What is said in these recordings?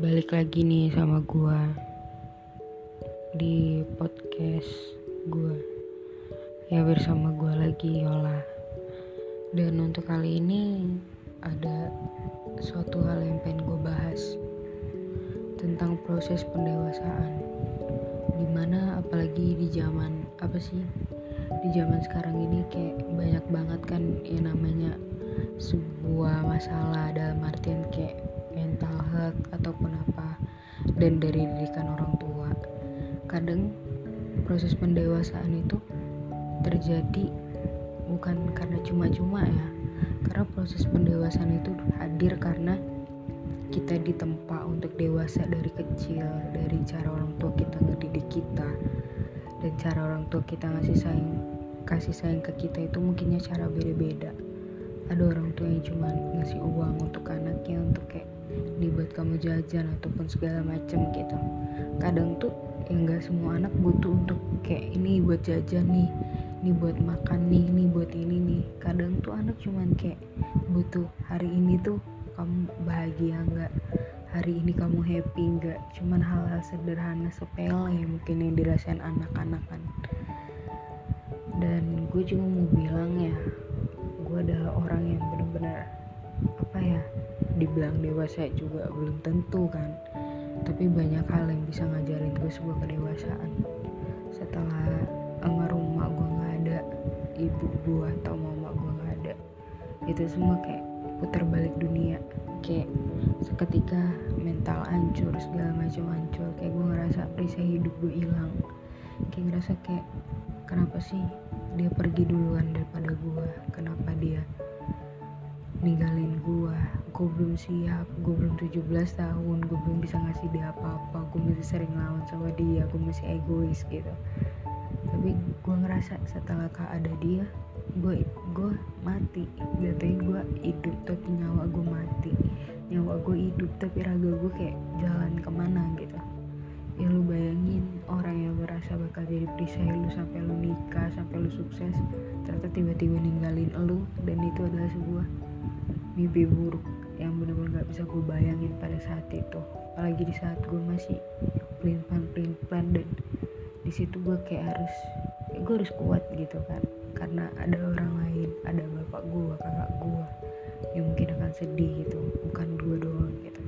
balik lagi nih sama gua di podcast gua. Ya bersama gua lagi Yola. Dan untuk kali ini ada suatu hal yang pengen gue bahas tentang proses pendewasaan. Di mana apalagi di zaman apa sih? Di zaman sekarang ini kayak banyak banget kan yang namanya sebuah masalah dalam artian kayak health ataupun apa dan dari didikan orang tua. Kadang proses pendewasaan itu terjadi bukan karena cuma-cuma ya karena proses pendewasaan itu hadir karena kita ditempa untuk dewasa dari kecil dari cara orang tua kita ngedidik kita dan cara orang tua kita ngasih sayang kasih sayang ke kita itu mungkinnya cara beda-beda. Ada orang tua yang cuma ngasih uang untuk anaknya untuk kayak dibuat kamu jajan ataupun segala macam gitu. Kadang tuh ya semua anak butuh untuk kayak ini buat jajan nih ini buat makan nih ini buat ini nih. Kadang tuh anak cuman kayak butuh hari ini tuh kamu bahagia nggak? Hari ini kamu happy nggak? Cuman hal-hal sederhana sepele mungkin yang dirasain anak-anak kan. Dan gue cuma mau bilang ya gue adalah orang yang benar-benar apa ya dibilang dewasa juga belum tentu kan. Tapi banyak hal yang bisa ngajarin gue sebuah kedewasaan. Setelah rumah gue nggak ada ibu gue atau mama gue nggak ada itu semua kayak putar balik dunia. Kayak seketika mental hancur segala macam hancur kayak gue ngerasa perisai hidup gue hilang. Kayak ngerasa kayak kenapa sih dia pergi duluan daripada gue? Kenapa dia ninggalin gue gue belum siap gue belum 17 tahun gue belum bisa ngasih dia apa-apa gue masih sering lawan sama dia gue masih egois gitu. Tapi gue ngerasa setelah kak ada dia gue gue mati. Jatuhnya gue hidup tapi nyawa gue mati. Nyawa gue hidup tapi raga gue kayak jalan ke mana gitu. Ya lu bayangin orang yang berasa bakal jadi perisai lu sampai lu nikah sampai lu sukses ternyata tiba-tiba ninggalin lu dan itu adalah sebuah mimpi buruk yang benar-benar gak bisa gue bayangin pada saat itu. Apalagi di saat gue masih pelin-pelan pelin-pelan dan di situ gue kayak harus ya gue harus kuat gitu kan. Karena ada orang lain ada bapak gue kakak gue yang mungkin akan sedih gitu. Bukan gue doang gitu.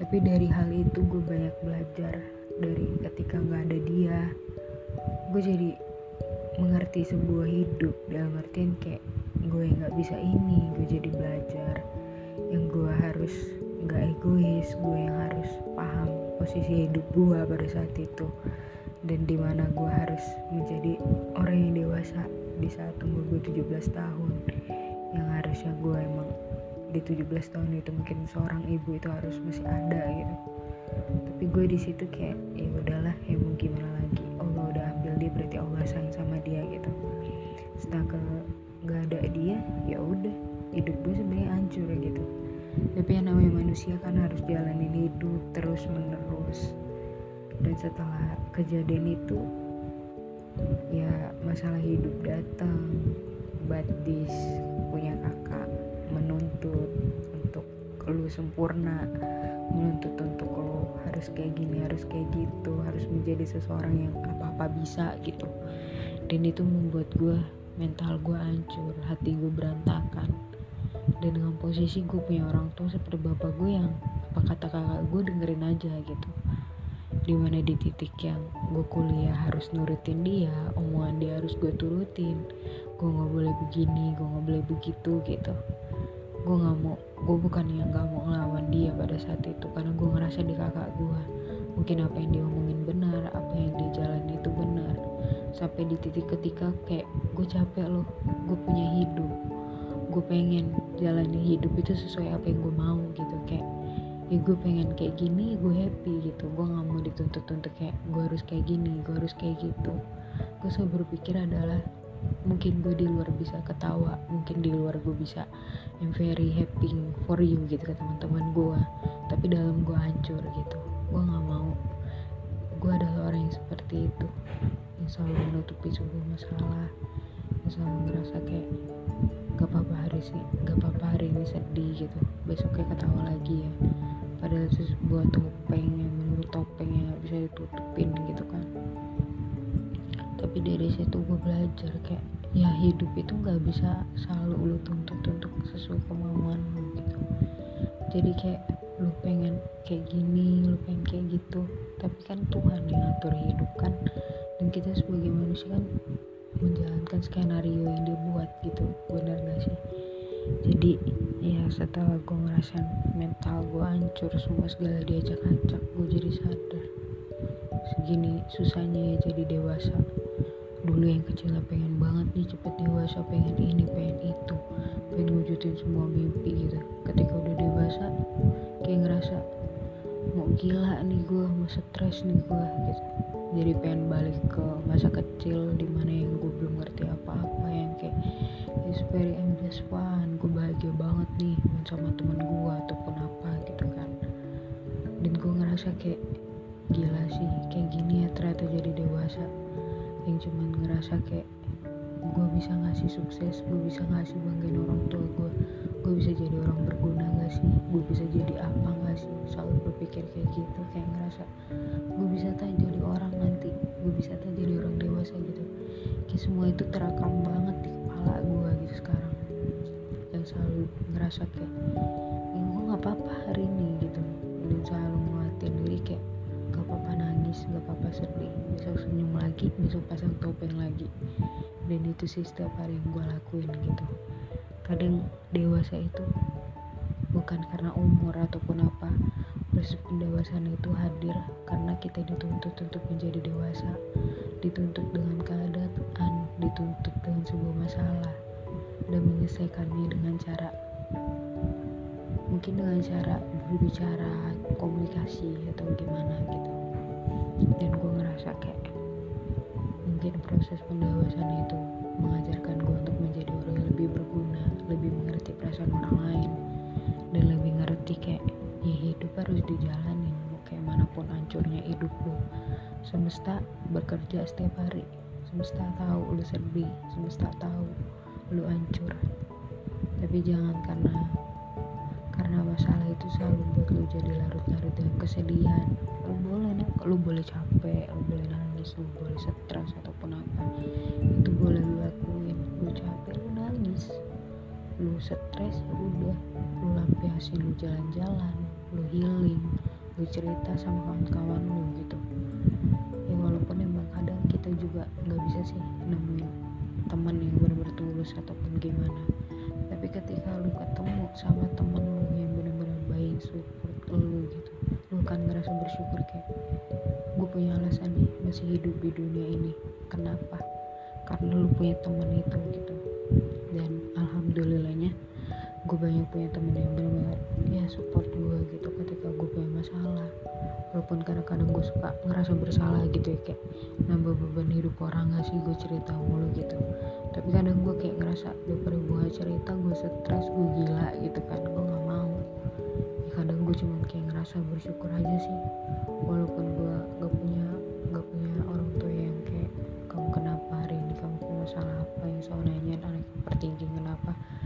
Tapi dari hal itu gue banyak belajar. Dari ketika nggak ada dia gue jadi mengerti sebuah hidup. Dalam artian kayak gue nggak bisa ini gue jadi belajar yang gue harus nggak egois gue yang harus paham posisi hidup gue pada saat itu. Dan di mana gue harus menjadi orang yang dewasa di saat umur gue 17 tahun. Yang harusnya gue emang di 17 tahun itu mungkin seorang ibu itu harus masih ada gitu. Tapi gue di situ kayak ya udahlah ya mau gimana lagi? Allah udah ambil dia berarti Allah sayang sama dia gitu. Setelah ke nggak ada dia ya udah hidup gue sebenarnya hancur gitu. Tapi yang namanya manusia kan harus jalanin hidup terus menerus. Dan setelah kejadian itu ya masalah hidup datang. Badis punya kakak menuntut untuk lu sempurna menuntut untuk lu harus kayak gini harus kayak gitu harus menjadi seseorang yang apa-apa bisa gitu. Dan itu membuat gue mental gue hancur hati gue berantakan dan dengan posisi gue punya orang tua seperti bapak gue yang apa kata kakak gue dengerin aja gitu. Di mana di titik yang gue kuliah harus nurutin dia omongan dia harus gue turutin. Gue nggak boleh begini gue nggak boleh begitu gitu. Gue nggak mau gue bukan yang nggak mau ngelawan dia pada saat itu karena gue ngerasa di kakak gue mungkin apa yang dia omongin benar apa yang dia jalan itu benar. Sampai di titik ketika kayak gue capek loh gue punya hidup gue pengen jalani hidup itu sesuai apa yang gue mau gitu. Kayak ya gue pengen kayak gini gue happy gitu. Gue nggak mau dituntut untuk kayak gue harus kayak gini gue harus kayak gitu. Gue selalu berpikir adalah mungkin gue di luar bisa ketawa mungkin di luar gue bisa I'm very happy for you gitu ke teman-teman gue. Tapi dalam gue hancur gitu. Gue nggak mau. Gue adalah orang yang seperti itu. Yang selalu menutupi sebuah masalah. Yang selalu ngerasa kayak gak apa-apa hari sih gak apa-apa hari ini sedih gitu. Besoknya ketawa lagi ya. Padahal itu sebuah topeng yang menurut topeng yang gak bisa ditutupin gitu kan. Tapi dari situ gue belajar kayak ya hidup itu nggak bisa selalu lu tuntut untuk sesuai kemauan lu gitu. Jadi kayak lu pengen kayak gini lu pengen kayak gitu. Tapi kan Tuhan yang ngatur hidup kan. Dan kita sebagai manusia kan menjalankan skenario yang dia buat gitu benar gak sih? Jadi ya setelah gue ngerasain mental gue hancur semua segala diacak-acak gue jadi sadar. Segini susahnya ya jadi dewasa. Dulu yang kecilnya pengen banget nih cepet dewasa pengen ini pengen itu. Pengen wujudin semua mimpi gitu. Ketika udah dewasa kayak ngerasa mau gila nih gue mau stres nih gue gitu. Jadi pengen balik ke masa kecil di mana yang gue belum ngerti apa-apa yang kayak it's very just fun gue bahagia banget nih sama temen gue ataupun apa gitu kan. Dan gue ngerasa kayak gila sih kayak gini ya ternyata jadi dewasa. Yang cuman ngerasa kayak gue bisa ngasih sukses gue bisa ngasih banggain orang tua gue gue bisa jadi orang berguna gak sih? Gue bisa jadi apa berpikir kayak gitu kayak ngerasa gue bisa tak jadi orang nanti gue bisa tak jadi orang dewasa gitu. Kayak semua itu terekam banget di kepala gue gitu sekarang. Yang selalu ngerasa kayak ya gue gak apa-apa hari ini gitu. Dan selalu nguatin diri kayak gak apa-apa nangis gak apa-apa sedih besok senyum lagi besok pasang topeng lagi. Dan itu sih setiap hari yang gue lakuin gitu. Kadang dewasa itu bukan karena umur ataupun apa proses pendewasaan itu hadir karena kita dituntut untuk menjadi dewasa dituntut dengan keadaan dituntut dengan sebuah masalah dan menyelesaikannya dengan cara mungkin dengan cara berbicara komunikasi atau gimana gitu. Dan gue ngerasa kayak mungkin proses pendewasaan itu mengajarkan gue untuk menjadi orang yang lebih berguna lebih mengerti perasaan orang lain dan lebih ngerti kayak ya hidup harus dijalanin kayak mana pun hancurnya hidup lo semesta bekerja setiap hari semesta tahu lu sedih semesta tahu lu hancur. Tapi jangan karena karena masalah itu selalu buat lu jadi larut-larut dengan kesedihan. Lu boleh nih lu boleh capek lu boleh nangis lu boleh stres ataupun apa. Itu boleh lu lakuin. Lu capek lu nangis. Lu stres ya udah lu lampiasin lu jalan-jalan lu healing lu cerita sama kawan-kawan lu gitu. Ya walaupun emang kadang kita juga nggak bisa sih nemuin teman yang benar-benar tulus ataupun gimana. Tapi ketika lu ketemu sama temen lu yang benar-benar baik support lu gitu lu kan ngerasa bersyukur kayak gue punya alasan nih masih hidup di dunia ini. Kenapa? Karena lu punya temen itu gitu. Dan alhamdulillahnya gue banyak punya temen yang benar-benar ya support gue gitu ketika gue punya masalah. Walaupun kadang-kadang gue suka ngerasa bersalah gitu ya kayak nambah beban hidup orang gak sih? Gue cerita mulu gitu. Tapi kadang gue kayak ngerasa daripada gue cerita gue stres gue gila gitu kan. Gue gak mau. Ya kadang gue cuma kayak ngerasa bersyukur aja sih. Walaupun gue gak punya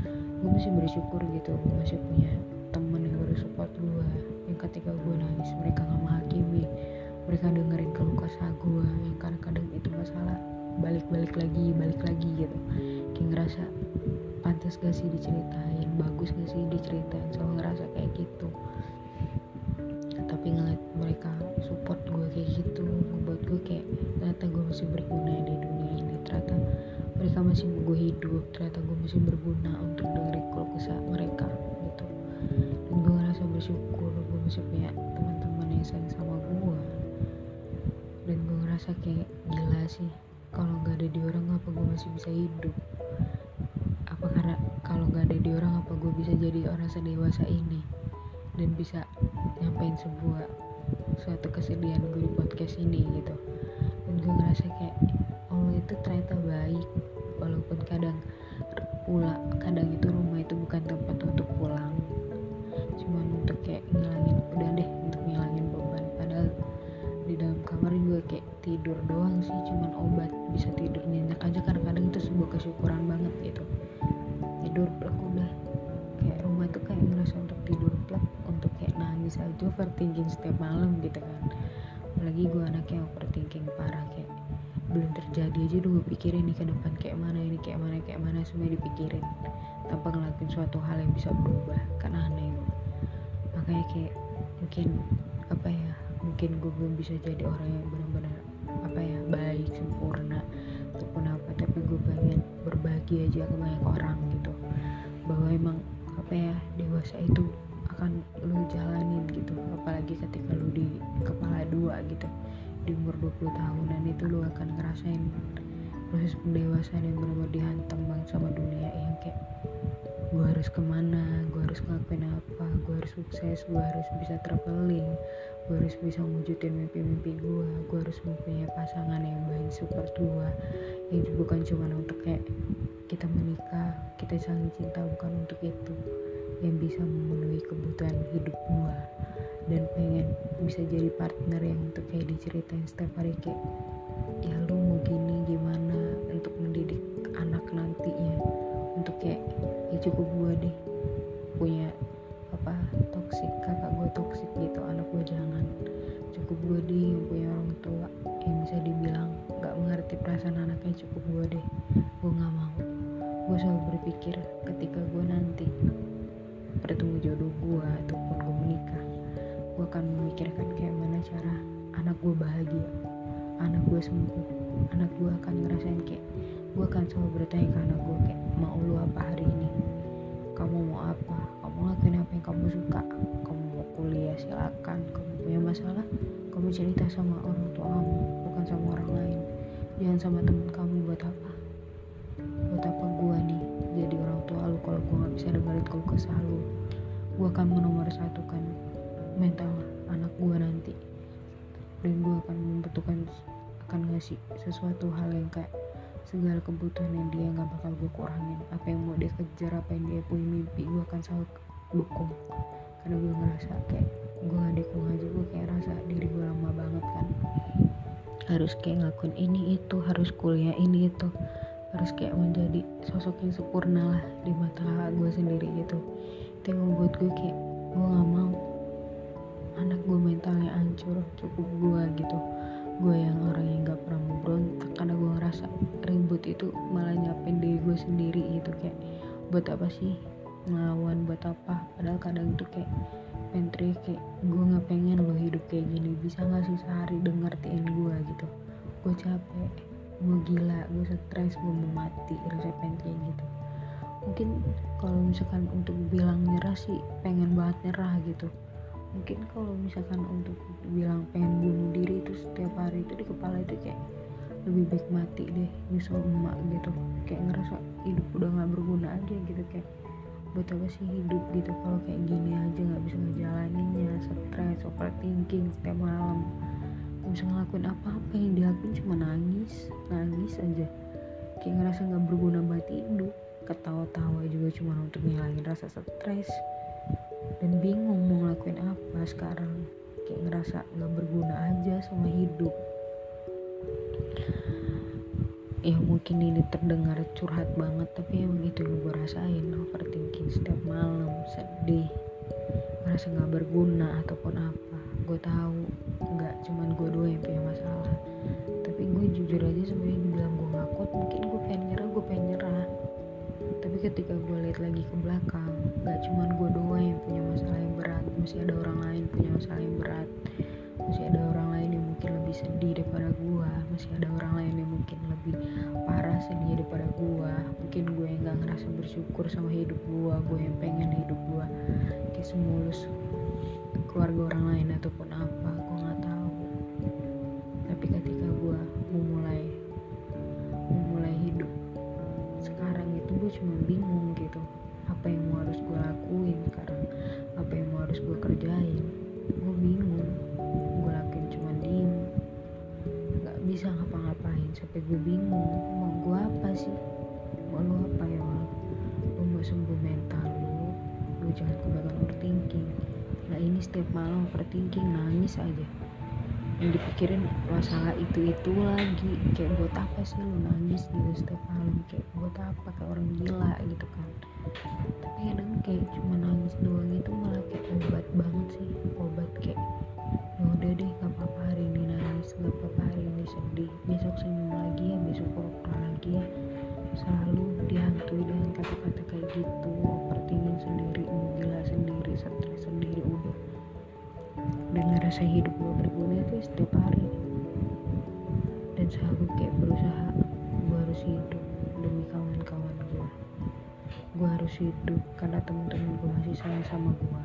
gue masih bersyukur gitu gue masih punya temen yang baru support gue yang ketika gue nangis mereka gak menghakimi mereka dengerin keluh kesah gue yang kadang-kadang itu masalah balik-balik lagi balik lagi gitu. Kayak ngerasa pantas gak sih diceritain? Bagus gak sih diceritain? Selalu ngerasa kayak gitu. Tapi ngeliat mereka support gue kayak gitu buat gue kayak ternyata gue masih berguna di dunia ini ternyata mereka masih mau gue hidup ternyata gue masih berguna untuk dengerin keluh kesah mereka gitu. Dan gue ngerasa bersyukur gue masih punya teman-teman yang sayang sama gue dan gue ngerasa kayak gila sih kalau nggak ada di orang apa gue masih bisa hidup? Apa karena kalau nggak ada di orang apa gue bisa jadi orang sedewasa ini? Dan bisa nyampein sebuah suatu kesedihan gue di podcast ini gitu. Dan gue ngerasa kayak itu ternyata baik. Walaupun kadang pula kadang itu rumah itu bukan tempat untuk pulang. Cuman untuk kayak ngilangin udah deh untuk ngilangin beban. Padahal di dalam kamar juga kayak tidur doang sih cuman obat bisa tidur nyenyak aja. Kadang-kadang itu sebuah kesyukuran banget gitu. Tidur plek udah. Kayak rumah itu kayak ngerasa untuk tidur plek untuk kayak nangis aja overthinking setiap malam gitu kan. Apalagi gue anaknya overthinking parah kayak belum terjadi aja dulu pikirin nih ke depan kayak mana ini kayak mana kayak mana semua dipikirin. Tanpa ngelakuin suatu hal yang bisa berubah kan aneh. Gue makanya kayak mungkin apa ya mungkin gue belum bisa jadi orang yang benar-benar apa ya baik sempurna ataupun apa. Tapi gue pengen berbagi aja ke banyak orang gitu. Bahwa emang apa ya dewasa itu akan lu jalanin gitu. Apalagi ketika lu di kepala dua gitu di umur 20 tahunan itu lu akan ngerasain proses pendewasaan yang benar-benar dihantam banget sama dunia yang kayak gue harus ke mana gue harus ngelakuin apa gue harus sukses gue harus bisa traveling gue harus bisa wujudin mimpi-mimpi gue gue harus mempunyai pasangan yang baik super tua yang bukan cuma untuk kayak kita menikah kita saling cinta bukan untuk itu yang bisa memenuhi kebutuhan hidup gua dan pengen bisa jadi partner yang untuk kayak diceritain setiap hari kayak ya lu mau gini gimana? Untuk mendidik anak nantinya untuk kayak ya cukup gua deh punya apa toksik kakak gue toksik gitu anak gue jangan. Cukup gue deh punya orang tua. Yang bisa dibilang nggak mengerti perasaan anaknya cukup gue deh gue nggak mau. Gue selalu berpikir ketika gue nanti bertemu jodoh gue ataupun gue menikah gue akan memikirkan kayak mana cara anak gue bahagia anak gue sembuh anak gue akan ngerasain kayak gue akan selalu bertanya ke anak gue kayak mau lu apa hari ini? Kamu mau apa? Kamu lakuin apa yang kamu suka? Kamu mau kuliah silakan. Kamu punya masalah kamu cerita sama orang tua kamu bukan sama orang lain. Jangan sama temen kamu buat apa? Buat apa gue nih jadi orang tua lu kalau gue nggak bisa dengerin kalau kesal lu? Gue akan menomor satu kan mental anak gue nanti. Dan gue akan membutuhkan akan ngasih sesuatu hal yang kayak segala kebutuhan yang dia nggak bakal gue kurangin. Apa yang mau dia kejar apa yang dia punya mimpi gue akan selalu dukung. Karena gue ngerasa kayak gue nggak dukung aja gue kayak rasa diri gue lama banget kan. Harus kayak ngelakuin ini itu harus kuliah ini itu. Harus kayak menjadi sosok yang sempurna lah di mata gue sendiri gitu. Itu yang membuat gue kayak gue nggak mau anak gue mentalnya hancur cukup gue gitu. Gue yang orang yang gak pernah berontak karena gue ngerasa ribut itu malah nyapin diri gue sendiri gitu kayak buat apa sih? Ngelawan buat apa? Padahal kadang tuh kayak pentri kayak gue nggak pengen lo hidup kayak gini bisa nggak sih sehari dengertiin gue gitu. Gue capek gue gila gue stres gue mau mati rasa pengen gitu. Mungkin kalau misalkan untuk bilang nyerah sih pengen banget nyerah gitu mungkin kalau misalkan untuk bilang pengen bunuh diri itu setiap hari itu di kepala itu kayak lebih baik mati deh nyusul emak gitu. Kayak ngerasa hidup udah nggak berguna aja gitu kayak buat apa sih hidup gitu. Kalau kayak gini aja nggak bisa ngejalaninnya stres overthinking setiap malam. Gak bisa ngelakuin apa-apa yang dilakuin cuma nangis nangis aja. Kayak ngerasa nggak berguna buat hidup. Ketawa-tawa juga cuma untuk ngilangin rasa stres dan bingung mau ngelakuin apa sekarang. Kayak ngerasa nggak berguna aja sama hidup. Ya mungkin ini terdengar curhat banget tapi emang itu yang gue rasain. Overthinking setiap malam sedih. Ngerasa nggak berguna ataupun apa. Gue tahu nggak cuman gue doang yang punya masalah. Tapi gue jujur aja sebenarnya dibilang gue nggak kuat mungkin gue pengen nyerah gue pengen nyerah. Tapi ketika gue lihat lagi ke belakang gak cuman gue doang yang punya masalah yang berat masih ada orang lain punya masalah yang berat. Masih ada orang lain yang mungkin lebih sedih daripada gue masih ada orang lain yang mungkin lebih parah sedih daripada gue mungkin gue yang gak ngerasa bersyukur sama hidup gue gue yang pengen hidup gue kayak semulus keluarga orang lain ataupun apa sampai gue bingung mau gue apa sih? Mau lu apa ya Wal? lu mau sembuh mental lu lu jangan kebanyakan overthinking. Nah ini setiap malam overthinking nangis aja. Yang dipikirin masalah itu itu lagi kayak buat apa sih lu nangis gitu setiap malam? Kayak buat apa? Kayak orang gila gitu kan. Tapi kadang kayak cuma nangis doang itu malah kayak obat banget sih obat kayak ya udah deh gak apa-apa hari ini nangis gak apa-apa hari sedih besok senyum lagi ya besok pura lagi ya. Selalu dihantui dengan kata-kata kayak gitu overthinking sendiri gila sendiri stres sendiri udah. Dan ngerasa hidup gue berguna itu setiap hari. Dan selalu kayak berusaha gue harus hidup demi kawan-kawan gue gue harus hidup karena temen-temen gue masih sayang sama gue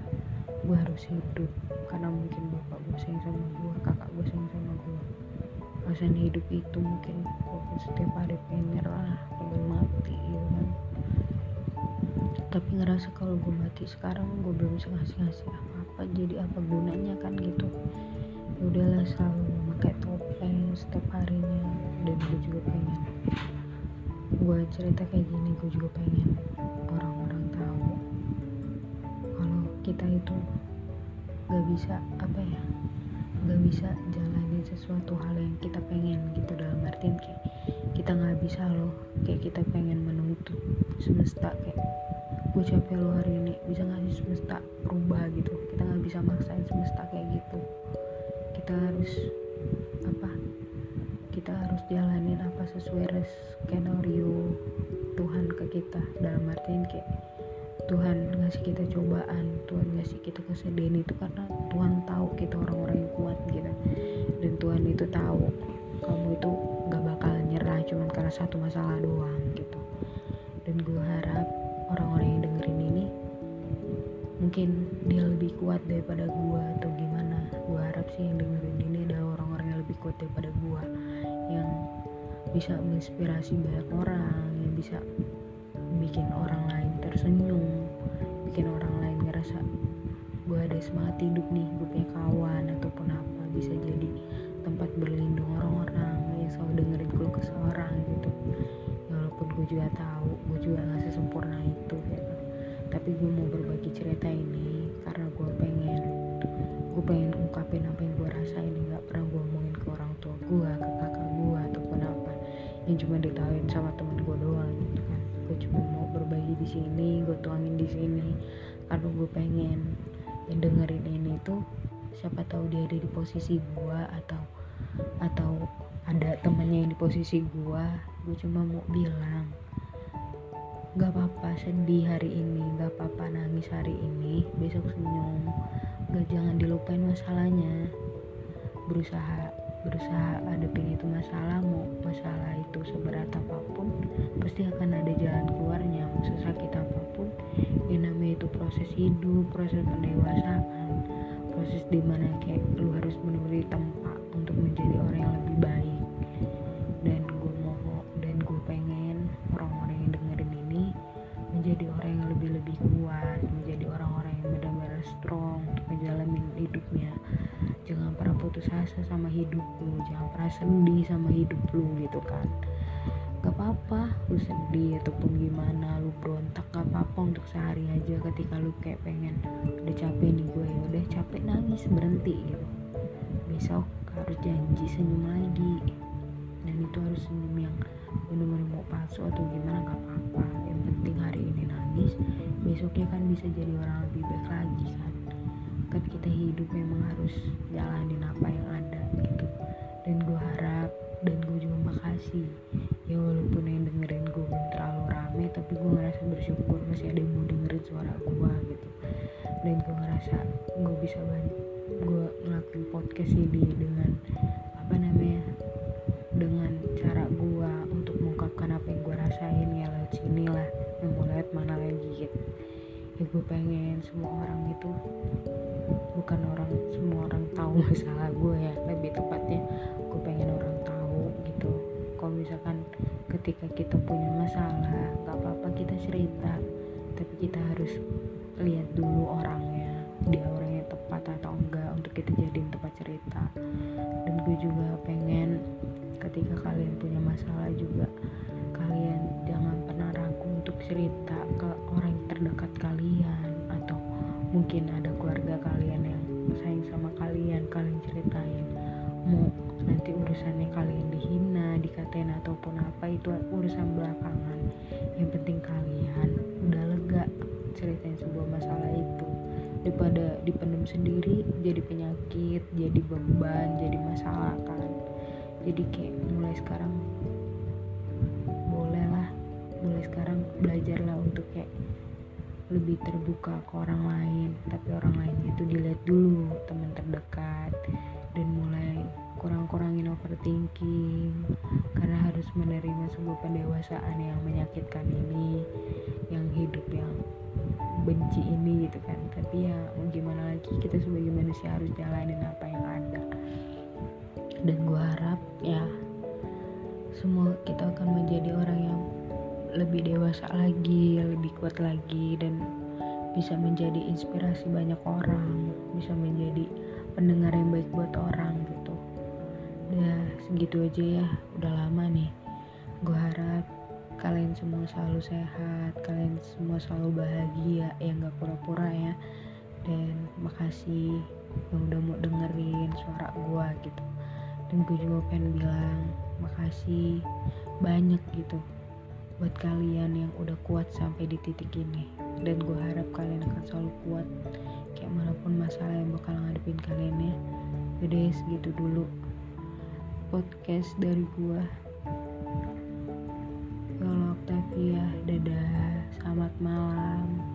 gue harus hidup karena mungkin bapak gue sayang sama gue kakak gue sayang sama gue alasan hidup itu mungkin walaupun setiap hari pengen nyerah pengen mati ya kan. Tapi ngerasa kalau gue mati sekarang gue belum bisa ngasih ngasih apa-apa jadi apa gunanya kan gitu. Ya udahlah selalu memakai topeng setiap harinya dan gue juga pengen gue cerita kayak gini gue juga pengen orang-orang tahu kalau kita itu gak bisa apa ya gak bisa jalanin sesuatu hal yang kita pengen gitu dalam artian kayak kita nggak bisa loh kayak kita pengen menuntut semesta kayak gue capek lo hari ini bisa nggak sih semesta berubah gitu? Kita nggak bisa maksain semesta kayak gitu. Kita harus apa? Kita harus jalanin apa sesuai skenario Tuhan ke kita dalam artian kayak Tuhan ngasih kita cobaan Tuhan ngasih kita kesedihan itu karena Tuhan tahu kita orang-orang yang kuat gitu dan Tuhan itu tahu kamu itu gak bakal nyerah cuman karena satu masalah doang gitu. Dan gue harap orang-orang yang dengerin ini mungkin dia lebih kuat daripada gue atau gimana. Gue harap sih yang dengerin ini adalah orang-orang yang lebih kuat daripada gue yang bisa menginspirasi banyak orang yang bisa bikin orang lain tersenyum bikin orang lain ngerasa gue ada semangat hidup nih gue punya kawan ataupun apa bisa jadi tempat berlindung orang-orang yang selalu dengerin gue ke seorang gitu. Ya, walaupun gue juga tahu gue juga gak sesempurna itu gitu tapi gue mau berbagi cerita ini karena gue pengen gue pengen ungkapin apa yang gue rasain. Gak pernah gue omongin ke orang tua gue ke kakak gue ataupun apa. Yang cuma ditawain sama temen gue doang gitu kan. Gue cuma mau berbagi di sini gue tuangin di sini. Karena gue pengen yang dengerin ini tuh siapa tahu dia ada di posisi gue atau atau ada temennya yang di posisi gue gue cuma mau bilang gak apa-apa sedih hari ini. Gak apa-apa nangis hari ini. Besok senyum. Gak jangan dilupain masalahnya. Berusaha berusaha hadapin itu masalah mau masalah itu seberat apa pun pasti akan ada jalan keluarnya. Mau sesakit apa pun yang namanya itu proses hidup proses pendewasaan proses di mana kayak lu harus benar-benar tempat untuk menjadi orang yang lebih baik. Dan gue mau dan gue pengen orang-orang yang dengerin ini menjadi orang yang lebih-lebih kuat menjadi orang-orang yang benar-benar strong untuk menjalani hidupnya. Jangan pernah putus asa sama hidup lu jangan pernah sedih sama hidup lu gitu kan apa-apa lu sedih ataupun gimana lu berontak gak apa-apa untuk sehari aja ketika lu kayak pengen udah capek nih gue ya udah capek nangis berhenti gitu. Besok harus janji senyum lagi. Dan itu harus senyum yang benar-benar mau palsu atau gimana gak apa-apa. Yang penting hari ini nangis besoknya kan bisa jadi orang lebih baik lagi kan. Kan kita hidup memang harus jalanin apa yang ada gitu. Dan gue harap dan gue juga makasih ya walaupun yang dengerin gue belum terlalu rame tapi gue ngerasa bersyukur masih ada yang mau dengerin suara gue gitu. Dan gue ngerasa gue bisa bantu gue ngelakuin podcast ini dengan apa namanya dengan cara gue untuk mengungkapkan apa yang gue rasain ya lewat sini lah yang mau lewat mana lagi gitu. Ya gue pengen semua orang itu bukan orang semua orang tahu masalah gue ya lebih tepatnya gue pengen orang tahu gitu. Kalau misalkan ketika kita punya masalah gak apa-apa kita cerita tapi kita harus lihat dulu orangnya dia orang yang tepat atau enggak untuk kita jadiin tempat cerita. Dan gue juga pengen ketika kalian punya masalah juga kalian jangan pernah ragu untuk cerita ke orang terdekat kalian atau mungkin ada keluarga kalian yang sayang sama kalian kalian ceritain. Mau nanti urusannya kalian dihina dikatain ataupun apa itu urusan belakangan. Yang penting kalian udah lega ceritain sebuah masalah itu. Daripada dipendam sendiri jadi penyakit jadi beban jadi masalah kan. Jadi kayak mulai sekarang bolehlah. Mulai sekarang belajarlah untuk kayak lebih terbuka ke orang lain. Tapi orang lain itu dilihat dulu teman terdekat. Dan mulai kurang-kurangin overthinking karena harus menerima sebuah pendewasaan yang menyakitkan ini yang hidup yang benci ini gitu kan. Tapi ya mau gimana lagi kita sebagai manusia harus jalanin apa yang ada. Dan gue harap ya semua kita akan menjadi orang yang lebih dewasa lagi lebih kuat lagi dan bisa menjadi inspirasi banyak orang bisa menjadi pendengar yang baik buat orang udah segitu aja ya. Udah lama nih. Gue harap kalian semua selalu sehat kalian semua selalu bahagia ya nggak pura-pura ya. Dan makasih yang udah mau dengerin suara gue gitu. Dan gue juga pengen bilang makasih banyak gitu buat kalian yang udah kuat sampai di titik ini. Dan gue harap kalian akan selalu kuat. Kayak mana pun masalah yang bakal ngadepin kalian ya. Udah segitu dulu podcast dari gua. Kalau Octavia. Dadah. Selamat malam.